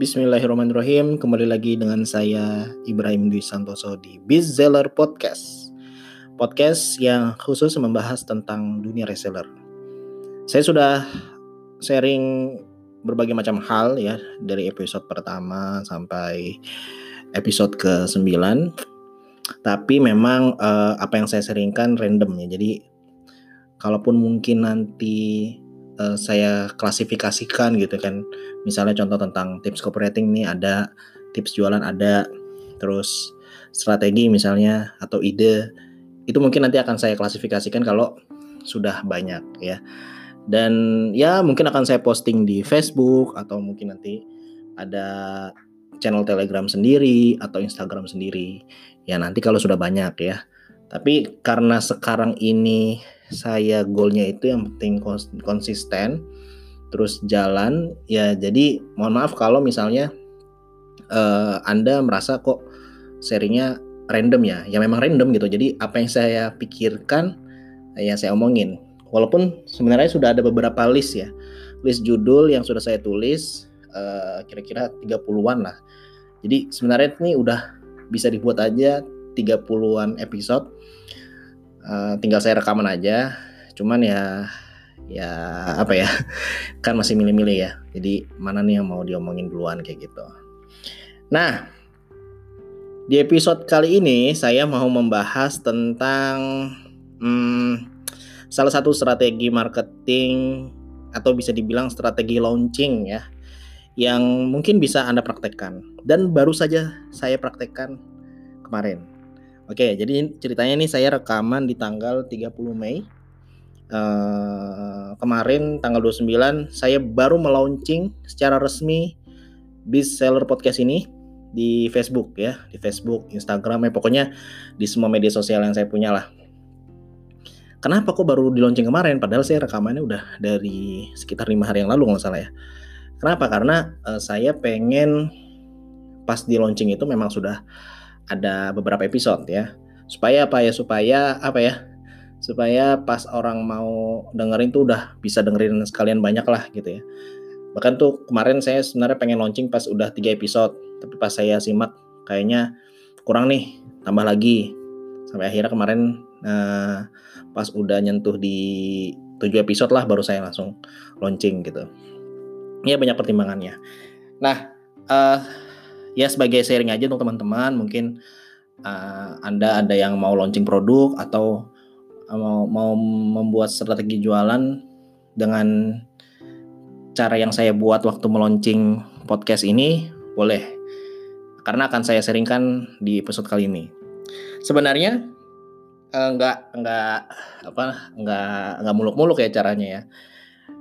Bismillahirrahmanirrahim. Kembali lagi dengan saya Ibrahim Dwi Santoso di Bizseller Podcast. Podcast yang khusus membahas tentang dunia reseller. Saya sudah sharing berbagai macam hal ya dari episode pertama sampai episode ke-9. Tapi memang uh, apa yang saya sharingkan random ya. Jadi kalaupun mungkin nanti uh, saya klasifikasikan gitu kan. Misalnya contoh tentang tips copywriting nih ada. Tips jualan ada. Terus strategi misalnya atau ide itu mungkin nanti akan saya klasifikasikan kalau sudah banyak ya. Dan ya mungkin akan saya posting di Facebook atau mungkin nanti ada channel Telegram sendiri atau Instagram sendiri. Ya nanti kalau sudah banyak ya. Tapi karena sekarang ini saya goalnya itu yang penting konsisten terus jalan. Ya jadi mohon maaf kalau misalnya uh, anda merasa kok serinya random ya. Ya memang random gitu. Jadi apa yang saya pikirkan ya saya omongin. Walaupun sebenarnya sudah ada beberapa list ya. List judul yang sudah saya tulis uh, kira-kira 30-an lah. Jadi sebenarnya ini udah bisa dibuat aja 30-an episode uh, tinggal saya rekaman aja. Cuman ya ya apa ya? Kan masih milih-milih ya. Jadi mana nih yang mau diomongin duluan kayak gitu. Nah di episode kali ini saya mau membahas tentang hmm, salah satu strategi marketing atau bisa dibilang strategi launching ya yang mungkin bisa Anda praktekkan. Dan baru saja saya praktekkan kemarin Oke, jadi ceritanya ini saya rekaman di tanggal 30 Mei. Uh, kemarin tanggal 29 saya baru melaunching secara resmi Biz Seller Podcast ini di Facebook ya, di Facebook, Instagram ya pokoknya di semua media sosial yang saya punya lah. Kenapa kok baru di launching kemarin? Padahal saya rekamannya udah dari sekitar lima hari yang lalu nggak salah ya. Kenapa? Karena uh, saya pengen pas di launching itu memang sudah ada beberapa episode ya. Supaya apa ya? Supaya apa ya? Supaya pas orang mau dengerin tuh udah bisa dengerin sekalian banyak lah gitu ya. Bahkan tuh kemarin saya sebenarnya pengen launching pas udah tiga episode, tapi pas saya simak kayaknya kurang nih, tambah lagi. Sampai akhirnya kemarin uh, pas udah nyentuh di tujuh episode lah baru saya langsung launching gitu. Ya banyak pertimbangannya. Nah, uh, ya sebagai sharing aja untuk teman-teman mungkin uh, anda ada yang mau launching produk atau mau mau membuat strategi jualan dengan cara yang saya buat waktu meluncing podcast ini boleh. Karena akan saya sharingkan di episode kali ini. Sebenarnya uh, nggak nggak apa nggak nggak muluk-muluk ya caranya ya.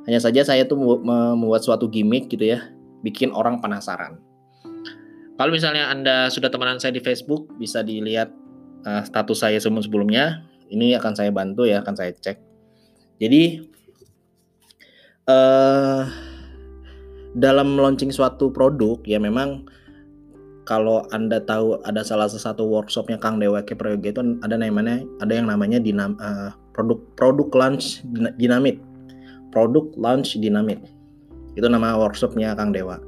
Hanya saja saya tuh membuat suatu gimmick gitu ya bikin orang penasaran kalau misalnya Anda sudah temenan saya di Facebook, bisa dilihat uh, status saya sebelum-sebelumnya. Ini akan saya bantu ya, akan saya cek. Jadi uh, dalam launching suatu produk ya memang kalau anda tahu ada salah satu workshopnya Kang Dewa Keprayoga itu ada namanya ada yang namanya dinam, uh, produk produk launch dinamit produk launch dinamit itu nama workshopnya Kang Dewa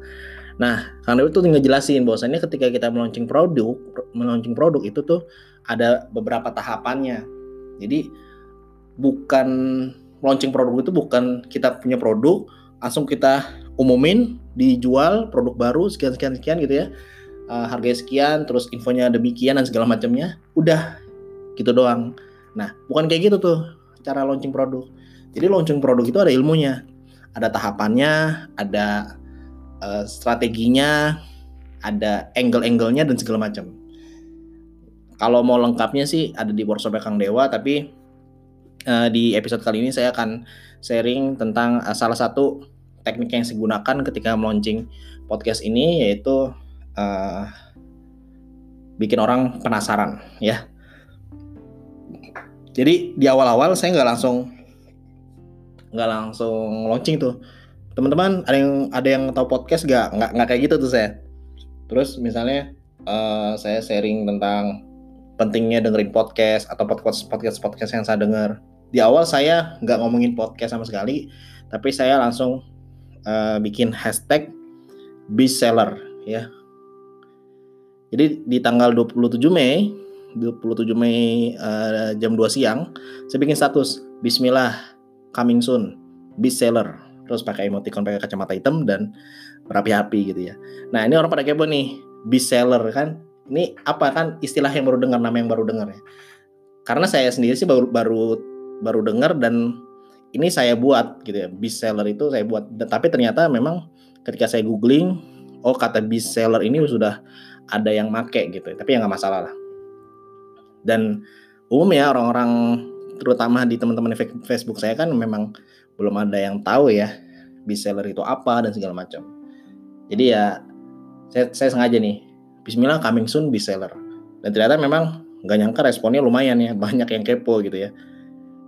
Nah, karena itu ngejelasin bahwasannya ketika kita meluncing produk, meluncing produk itu tuh ada beberapa tahapannya. Jadi bukan launching produk itu bukan kita punya produk langsung kita umumin dijual produk baru sekian sekian sekian gitu ya. Uh, harganya sekian terus infonya demikian dan segala macamnya udah gitu doang. Nah bukan kayak gitu tuh cara launching produk. Jadi launching produk itu ada ilmunya ada tahapannya ada uh, strateginya, ada angle-angle-nya dan segala macam. Kalau mau lengkapnya sih ada di workshop Kang Dewa, tapi uh, di episode kali ini saya akan sharing tentang uh, salah satu teknik yang saya gunakan ketika launching podcast ini yaitu uh, bikin orang penasaran ya. Jadi di awal-awal saya nggak langsung nggak langsung launching tuh teman-teman ada yang ada yang tahu podcast gak nggak nggak kayak gitu tuh saya terus misalnya uh, saya sharing tentang pentingnya dengerin podcast atau podcast podcast podcast yang saya dengar di awal saya nggak ngomongin podcast sama sekali tapi saya langsung uh, bikin hashtag best seller ya. Jadi di tanggal 27 Mei 27 Mei uh, jam 2 siang saya bikin status Bismillah coming soon best seller terus pakai emoticon pakai kacamata hitam dan berapi-api gitu ya. Nah ini orang pada kepo nih best seller kan ini apa kan istilah yang baru dengar nama yang baru dengar ya. Karena saya sendiri sih baru baru baru dengar dan ini saya buat gitu ya best seller itu saya buat tapi ternyata memang ketika saya googling oh kata best seller ini sudah ada yang make gitu tapi ya nggak masalah lah dan umum ya orang-orang terutama di teman-teman Facebook saya kan memang belum ada yang tahu ya best seller itu apa dan segala macam. Jadi ya saya, saya sengaja nih Bismillah coming soon best seller dan ternyata memang nggak nyangka responnya lumayan ya banyak yang kepo gitu ya.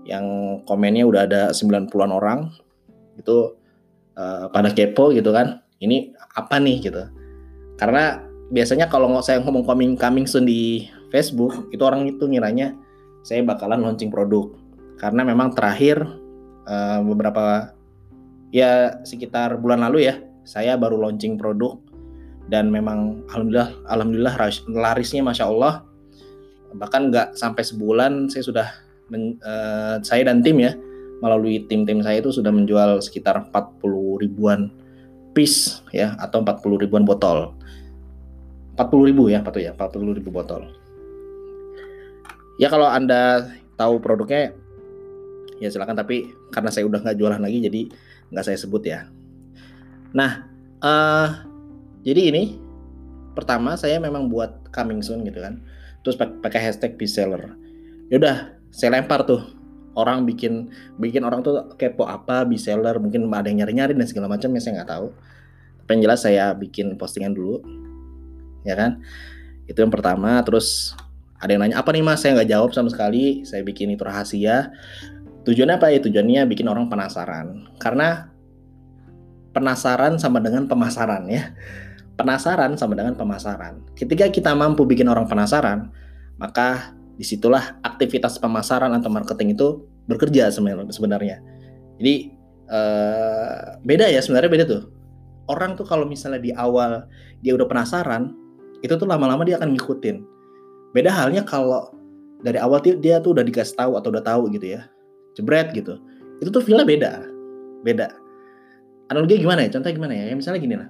Yang komennya udah ada 90-an orang itu uh, pada kepo gitu kan ini apa nih gitu. Karena biasanya kalau saya ngomong coming coming soon di Facebook itu orang itu ngiranya saya bakalan launching produk. Karena memang terakhir uh, beberapa ya sekitar bulan lalu ya saya baru launching produk dan memang alhamdulillah alhamdulillah larisnya masya Allah. Bahkan nggak sampai sebulan saya sudah men, uh, saya dan tim ya melalui tim-tim saya itu sudah menjual sekitar 40 ribuan piece ya atau 40 ribuan botol. 40 ribu ya Pak ya 40 ribu botol. Ya kalau anda tahu produknya ya silakan. Tapi karena saya udah nggak jualan lagi jadi nggak saya sebut ya. Nah uh, jadi ini pertama saya memang buat coming soon gitu kan. Terus pakai hashtag bestseller yaudah saya lempar tuh. Orang bikin bikin orang tuh kepo apa seller mungkin ada yang nyari-nyari dan segala macam ya saya nggak tahu. Tapi yang jelas saya bikin postingan dulu ya kan? Itu yang pertama. Terus ada yang nanya apa nih mas? Saya nggak jawab sama sekali. Saya bikin itu rahasia tujuannya apa ya tujuannya bikin orang penasaran karena penasaran sama dengan pemasaran ya penasaran sama dengan pemasaran ketika kita mampu bikin orang penasaran maka di situlah aktivitas pemasaran atau marketing itu bekerja sebenarnya. Jadi uh, beda ya sebenarnya beda tuh. Orang tuh kalau misalnya di awal dia udah penasaran, itu tuh lama-lama dia akan ngikutin. Beda halnya kalau dari awal dia tuh udah dikasih tahu atau udah tahu gitu ya, jebret gitu. Itu tuh feelnya beda, beda. Analogi gimana ya? Contohnya gimana ya? ya misalnya gini lah.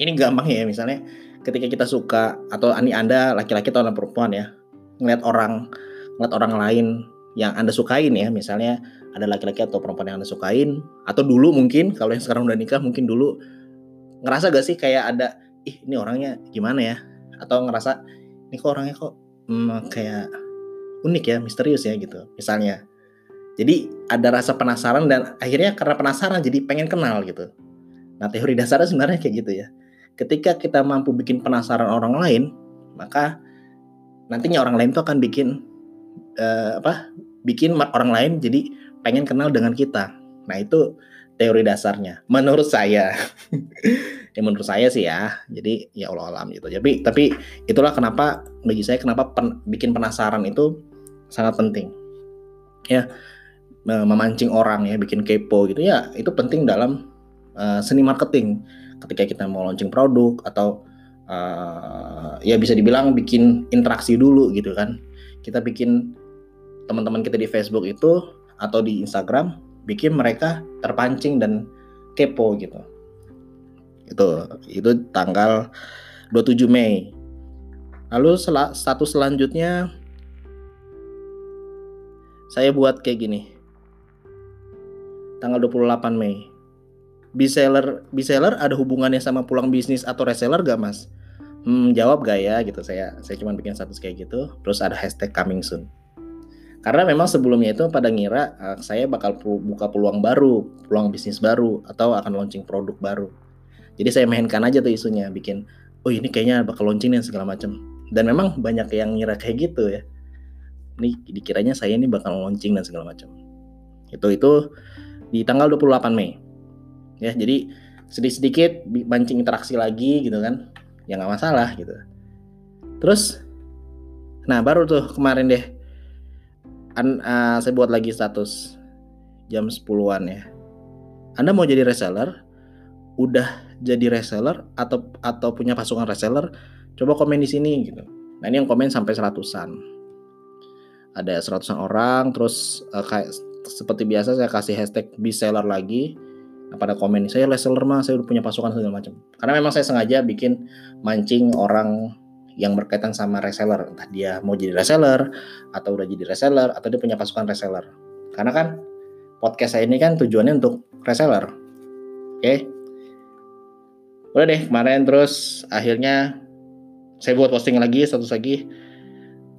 Ini gampang ya misalnya ketika kita suka atau ini anda laki-laki atau perempuan ya ngeliat orang ngeliat orang lain yang anda sukain ya misalnya ada laki-laki atau perempuan yang anda sukain atau dulu mungkin kalau yang sekarang udah nikah mungkin dulu ngerasa gak sih kayak ada ih ini orangnya gimana ya atau ngerasa ini kok orangnya kok hmm, kayak unik ya misterius ya gitu misalnya. Jadi ada rasa penasaran dan akhirnya karena penasaran jadi pengen kenal gitu. Nah teori dasarnya sebenarnya kayak gitu ya. Ketika kita mampu bikin penasaran orang lain maka nantinya orang lain tuh akan bikin uh, apa bikin orang lain jadi pengen kenal dengan kita. Nah itu teori dasarnya menurut saya. Ya menurut saya sih ya. Jadi ya Allah alam gitu. Tapi tapi itulah kenapa bagi saya kenapa pen, bikin penasaran itu sangat penting. Ya memancing orang ya bikin kepo gitu ya itu penting dalam uh, seni marketing. Ketika kita mau launching produk atau uh, ya bisa dibilang bikin interaksi dulu gitu kan. Kita bikin teman-teman kita di Facebook itu atau di Instagram bikin mereka terpancing dan kepo gitu. Itu itu tanggal 27 Mei. Lalu sel satu selanjutnya saya buat kayak gini. Tanggal 28 Mei. Biseller biseller ada hubungannya sama pulang bisnis atau reseller gak mas? Hmm, jawab gak ya gitu. Saya saya cuma bikin status kayak gitu terus ada hashtag coming soon. Karena memang sebelumnya itu pada ngira uh, saya bakal buka peluang baru peluang bisnis baru atau akan launching produk baru. Jadi saya mainkan aja tuh isunya bikin oh ini kayaknya bakal launching dan segala macam. Dan memang banyak yang ngira kayak gitu ya ini dikiranya saya ini bakal launching dan segala macam. Itu itu di tanggal 28 Mei. Ya jadi sedikit-sedikit mancing interaksi lagi gitu kan. Ya nggak masalah gitu. Terus nah baru tuh kemarin deh an, uh, saya buat lagi status jam 10-an ya. Anda mau jadi reseller udah jadi reseller atau atau punya pasukan reseller, coba komen di sini gitu. Nah ini yang komen sampai seratusan. Ada seratusan orang, terus uh, kayak seperti biasa saya kasih hashtag seller lagi. Nah, pada komen saya reseller mas, saya udah punya pasukan segala macam. Karena memang saya sengaja bikin mancing orang yang berkaitan sama reseller, entah dia mau jadi reseller atau udah jadi reseller atau dia punya pasukan reseller. Karena kan podcast saya ini kan tujuannya untuk reseller. Oke. Okay? Udah deh, kemarin terus akhirnya saya buat posting lagi, status lagi.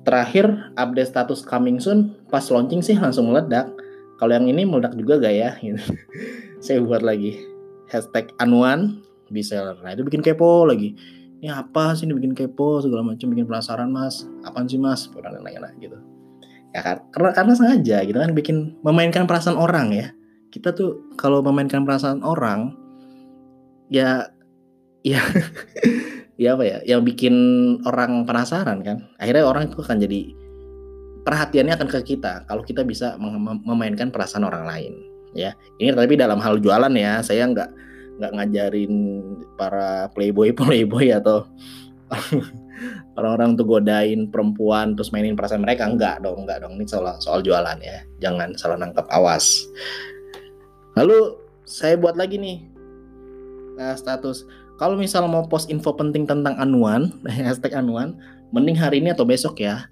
Terakhir update status coming soon, pas launching sih langsung meledak. Kalau yang ini meledak juga gak ya? Gitu. saya buat lagi hashtag anuan bisa. Nah itu bikin kepo lagi. Ini apa sih ini bikin kepo segala macam, bikin penasaran mas. Apaan sih mas? Orang nanya-nanya gitu. Ya kan, karena karena sengaja gitu kan bikin memainkan perasaan orang ya. Kita tuh kalau memainkan perasaan orang ya ya ya apa ya yang bikin orang penasaran kan. Akhirnya orang itu akan jadi perhatiannya akan ke kita kalau kita bisa mem memainkan perasaan orang lain ya. Ini tapi dalam hal jualan ya saya nggak nggak ngajarin para playboy playboy atau orang-orang untuk godain perempuan terus mainin perasaan mereka enggak dong enggak dong. Ini soal soal jualan ya jangan salah nangkep awas. Lalu saya buat lagi nih nah, status kalau misal mau post info penting tentang anuan, hashtag anuan, mending hari ini atau besok ya.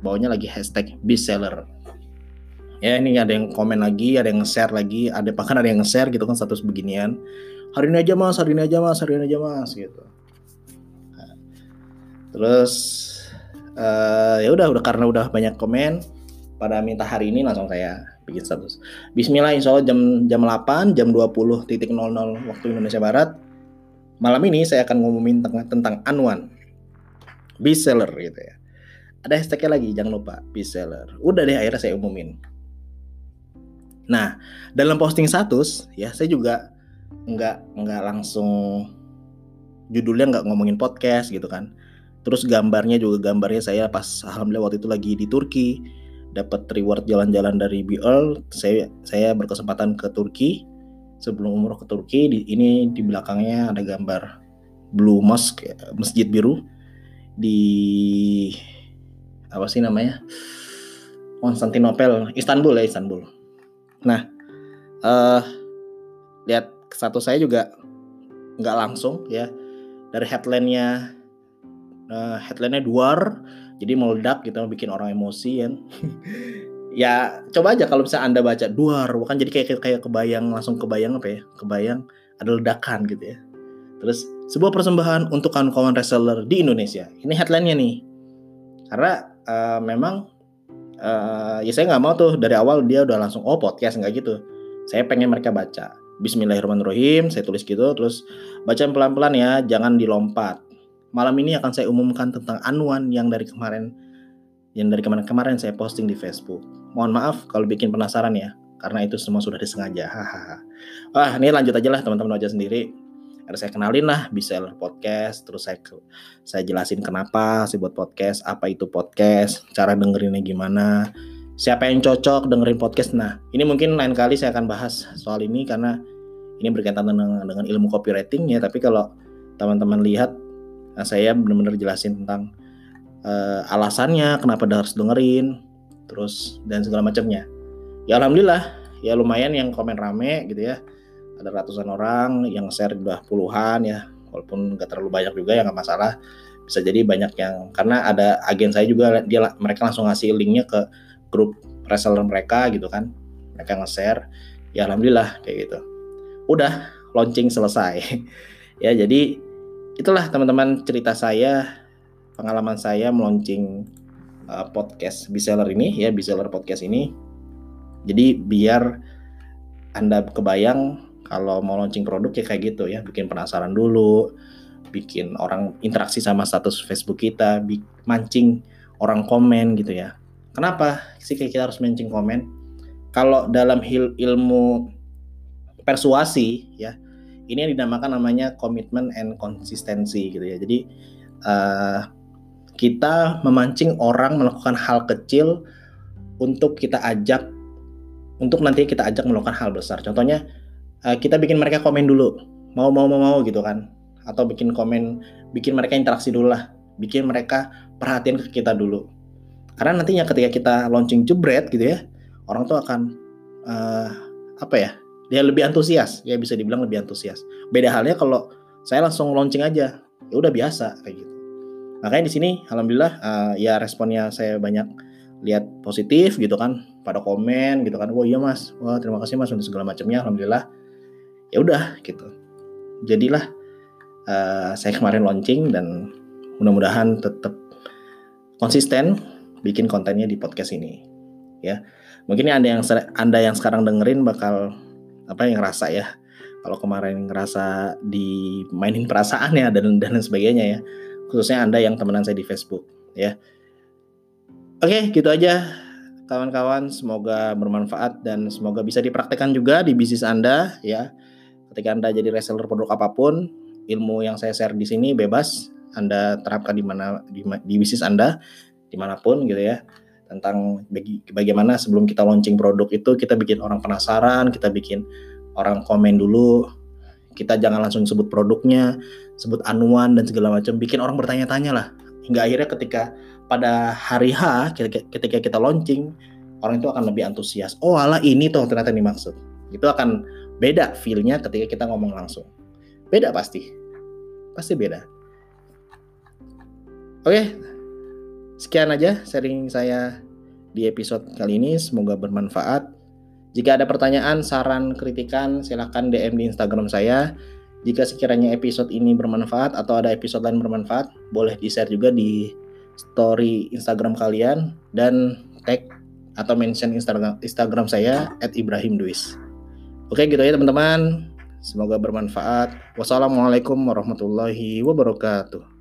Bawanya lagi hashtag bestseller. Ya ini ada yang komen lagi, ada yang share lagi, ada bahkan ada yang share gitu kan status beginian. Hari ini aja mas, hari ini aja mas, hari ini aja mas gitu. terus uh, ya udah udah karena udah banyak komen pada minta hari ini langsung saya bikin status. Bismillah insya Allah jam jam 8 jam 20.00 waktu Indonesia Barat malam ini saya akan ngomongin tentang, tentang anuan bestseller gitu ya. Ada hashtagnya lagi, jangan lupa bestseller. Udah deh akhirnya saya umumin. Nah, dalam posting status ya saya juga nggak nggak langsung judulnya nggak ngomongin podcast gitu kan. Terus gambarnya juga gambarnya saya pas alhamdulillah waktu itu lagi di Turki dapat reward jalan-jalan dari BL saya saya berkesempatan ke Turki sebelum umroh ke Turki di, ini di belakangnya ada gambar Blue Mosque masjid biru. Di apa sih namanya? Konstantinopel Istanbul ya Istanbul. Nah uh, lihat satu saya juga nggak langsung ya. Dari headline-nya uh, headline-nya duar jadi meledak gitu bikin orang emosi ya ya coba aja kalau bisa anda baca duar bukan jadi kayak kayak kebayang langsung kebayang apa ya? Kebayang ada ledakan gitu ya. Terus sebuah persembahan untuk kawan-kawan reseller di Indonesia. Ini headline-nya nih. Karena uh, memang uh, ya saya nggak mau tuh dari awal dia udah langsung oh podcast nggak gitu. Saya pengen mereka baca. Bismillahirrahmanirrahim saya tulis gitu terus baca pelan-pelan ya jangan dilompat. Malam ini akan saya umumkan tentang anuan yang dari kemarin yang dari kemarin-kemarin saya posting di Facebook. Mohon maaf kalau bikin penasaran ya, karena itu semua sudah disengaja. Wah, ini lanjut aja lah teman-teman aja sendiri. Harus saya kenalin lah bisa podcast, terus saya saya jelasin kenapa sih buat podcast, apa itu podcast, cara dengerinnya gimana, siapa yang cocok dengerin podcast. Nah, ini mungkin lain kali saya akan bahas soal ini karena ini berkaitan dengan, dengan ilmu copywriting ya. Tapi kalau teman-teman lihat, nah saya benar-benar jelasin tentang uh, alasannya kenapa harus dengerin terus dan segala macamnya. Ya alhamdulillah ya lumayan yang komen rame gitu ya. Ada ratusan orang yang share udah puluhan ya walaupun nggak terlalu banyak juga ya nggak masalah. Bisa jadi banyak yang karena ada agen saya juga dia mereka langsung ngasih linknya ke grup reseller mereka gitu kan. Mereka nge-share. Ya alhamdulillah kayak gitu. Udah launching selesai. Ya jadi itulah teman-teman cerita saya pengalaman saya meluncing uh, podcast Biseller ini ya Biseller podcast ini. Jadi biar Anda kebayang kalau mau launching produk ya kayak gitu ya, bikin penasaran dulu, bikin orang interaksi sama status Facebook kita, mancing orang komen gitu ya. Kenapa sih kita harus mancing komen? Kalau dalam ilmu persuasi ya, ini yang dinamakan namanya komitmen and konsistensi gitu ya. Jadi uh, kita memancing orang melakukan hal kecil untuk kita ajak untuk nanti kita ajak melakukan hal besar. Contohnya eh, kita bikin mereka komen dulu. mau mau mau mau gitu kan. Atau bikin komen bikin mereka interaksi dulu lah. Bikin mereka perhatian ke kita dulu. Karena nantinya ketika kita launching jebret gitu ya orang tuh akan uh, apa ya dia lebih antusias. Ya bisa dibilang lebih antusias. Beda halnya kalau saya langsung launching aja. Ya udah biasa kayak gitu makanya di sini alhamdulillah uh, ya responnya saya banyak lihat positif gitu kan pada komen gitu kan. Wah iya mas. Wah terima kasih mas untuk segala macamnya alhamdulillah. Ya udah gitu. Jadilah uh, saya kemarin launching dan mudah-mudahan tetap konsisten bikin kontennya di podcast ini ya. Mungkin anda yang anda yang sekarang dengerin bakal apa yang ngerasa ya kalau kemarin ngerasa dimainin perasaan ya dan dan sebagainya ya khususnya anda yang temenan saya di Facebook ya Oke, gitu aja kawan-kawan. Semoga bermanfaat dan semoga bisa dipraktekkan juga di bisnis Anda ya. Ketika Anda jadi reseller produk apa pun, ilmu yang saya share di sini bebas Anda terapkan di mana di, di bisnis Anda di mana pun gitu ya tentang bagi, bagaimana sebelum kita launching produk itu kita bikin orang penasaran, kita bikin orang komen dulu, kita jangan langsung sebut produknya, sebut anuan dan segala macam, bikin orang bertanya-tanya lah. Hingga akhirnya ketika pada hari H ketika kita launching orang itu akan lebih antusias. Oh ala ini tuh ternyata dimaksud. Itu akan beda feelnya ketika kita ngomong langsung. Beda pasti. Pasti beda. Oke, sekian aja sharing saya di episode kali ini. Semoga bermanfaat. Jika ada pertanyaan, saran, kritikan, silahkan DM di Instagram saya. Jika sekiranya episode ini bermanfaat atau ada episode lain bermanfaat, boleh di-share juga di story Instagram kalian dan tag atau mention Instagram saya @ibrahimduis. Oke gitu ya teman-teman. Semoga bermanfaat. Wassalamualaikum warahmatullahi wabarakatuh.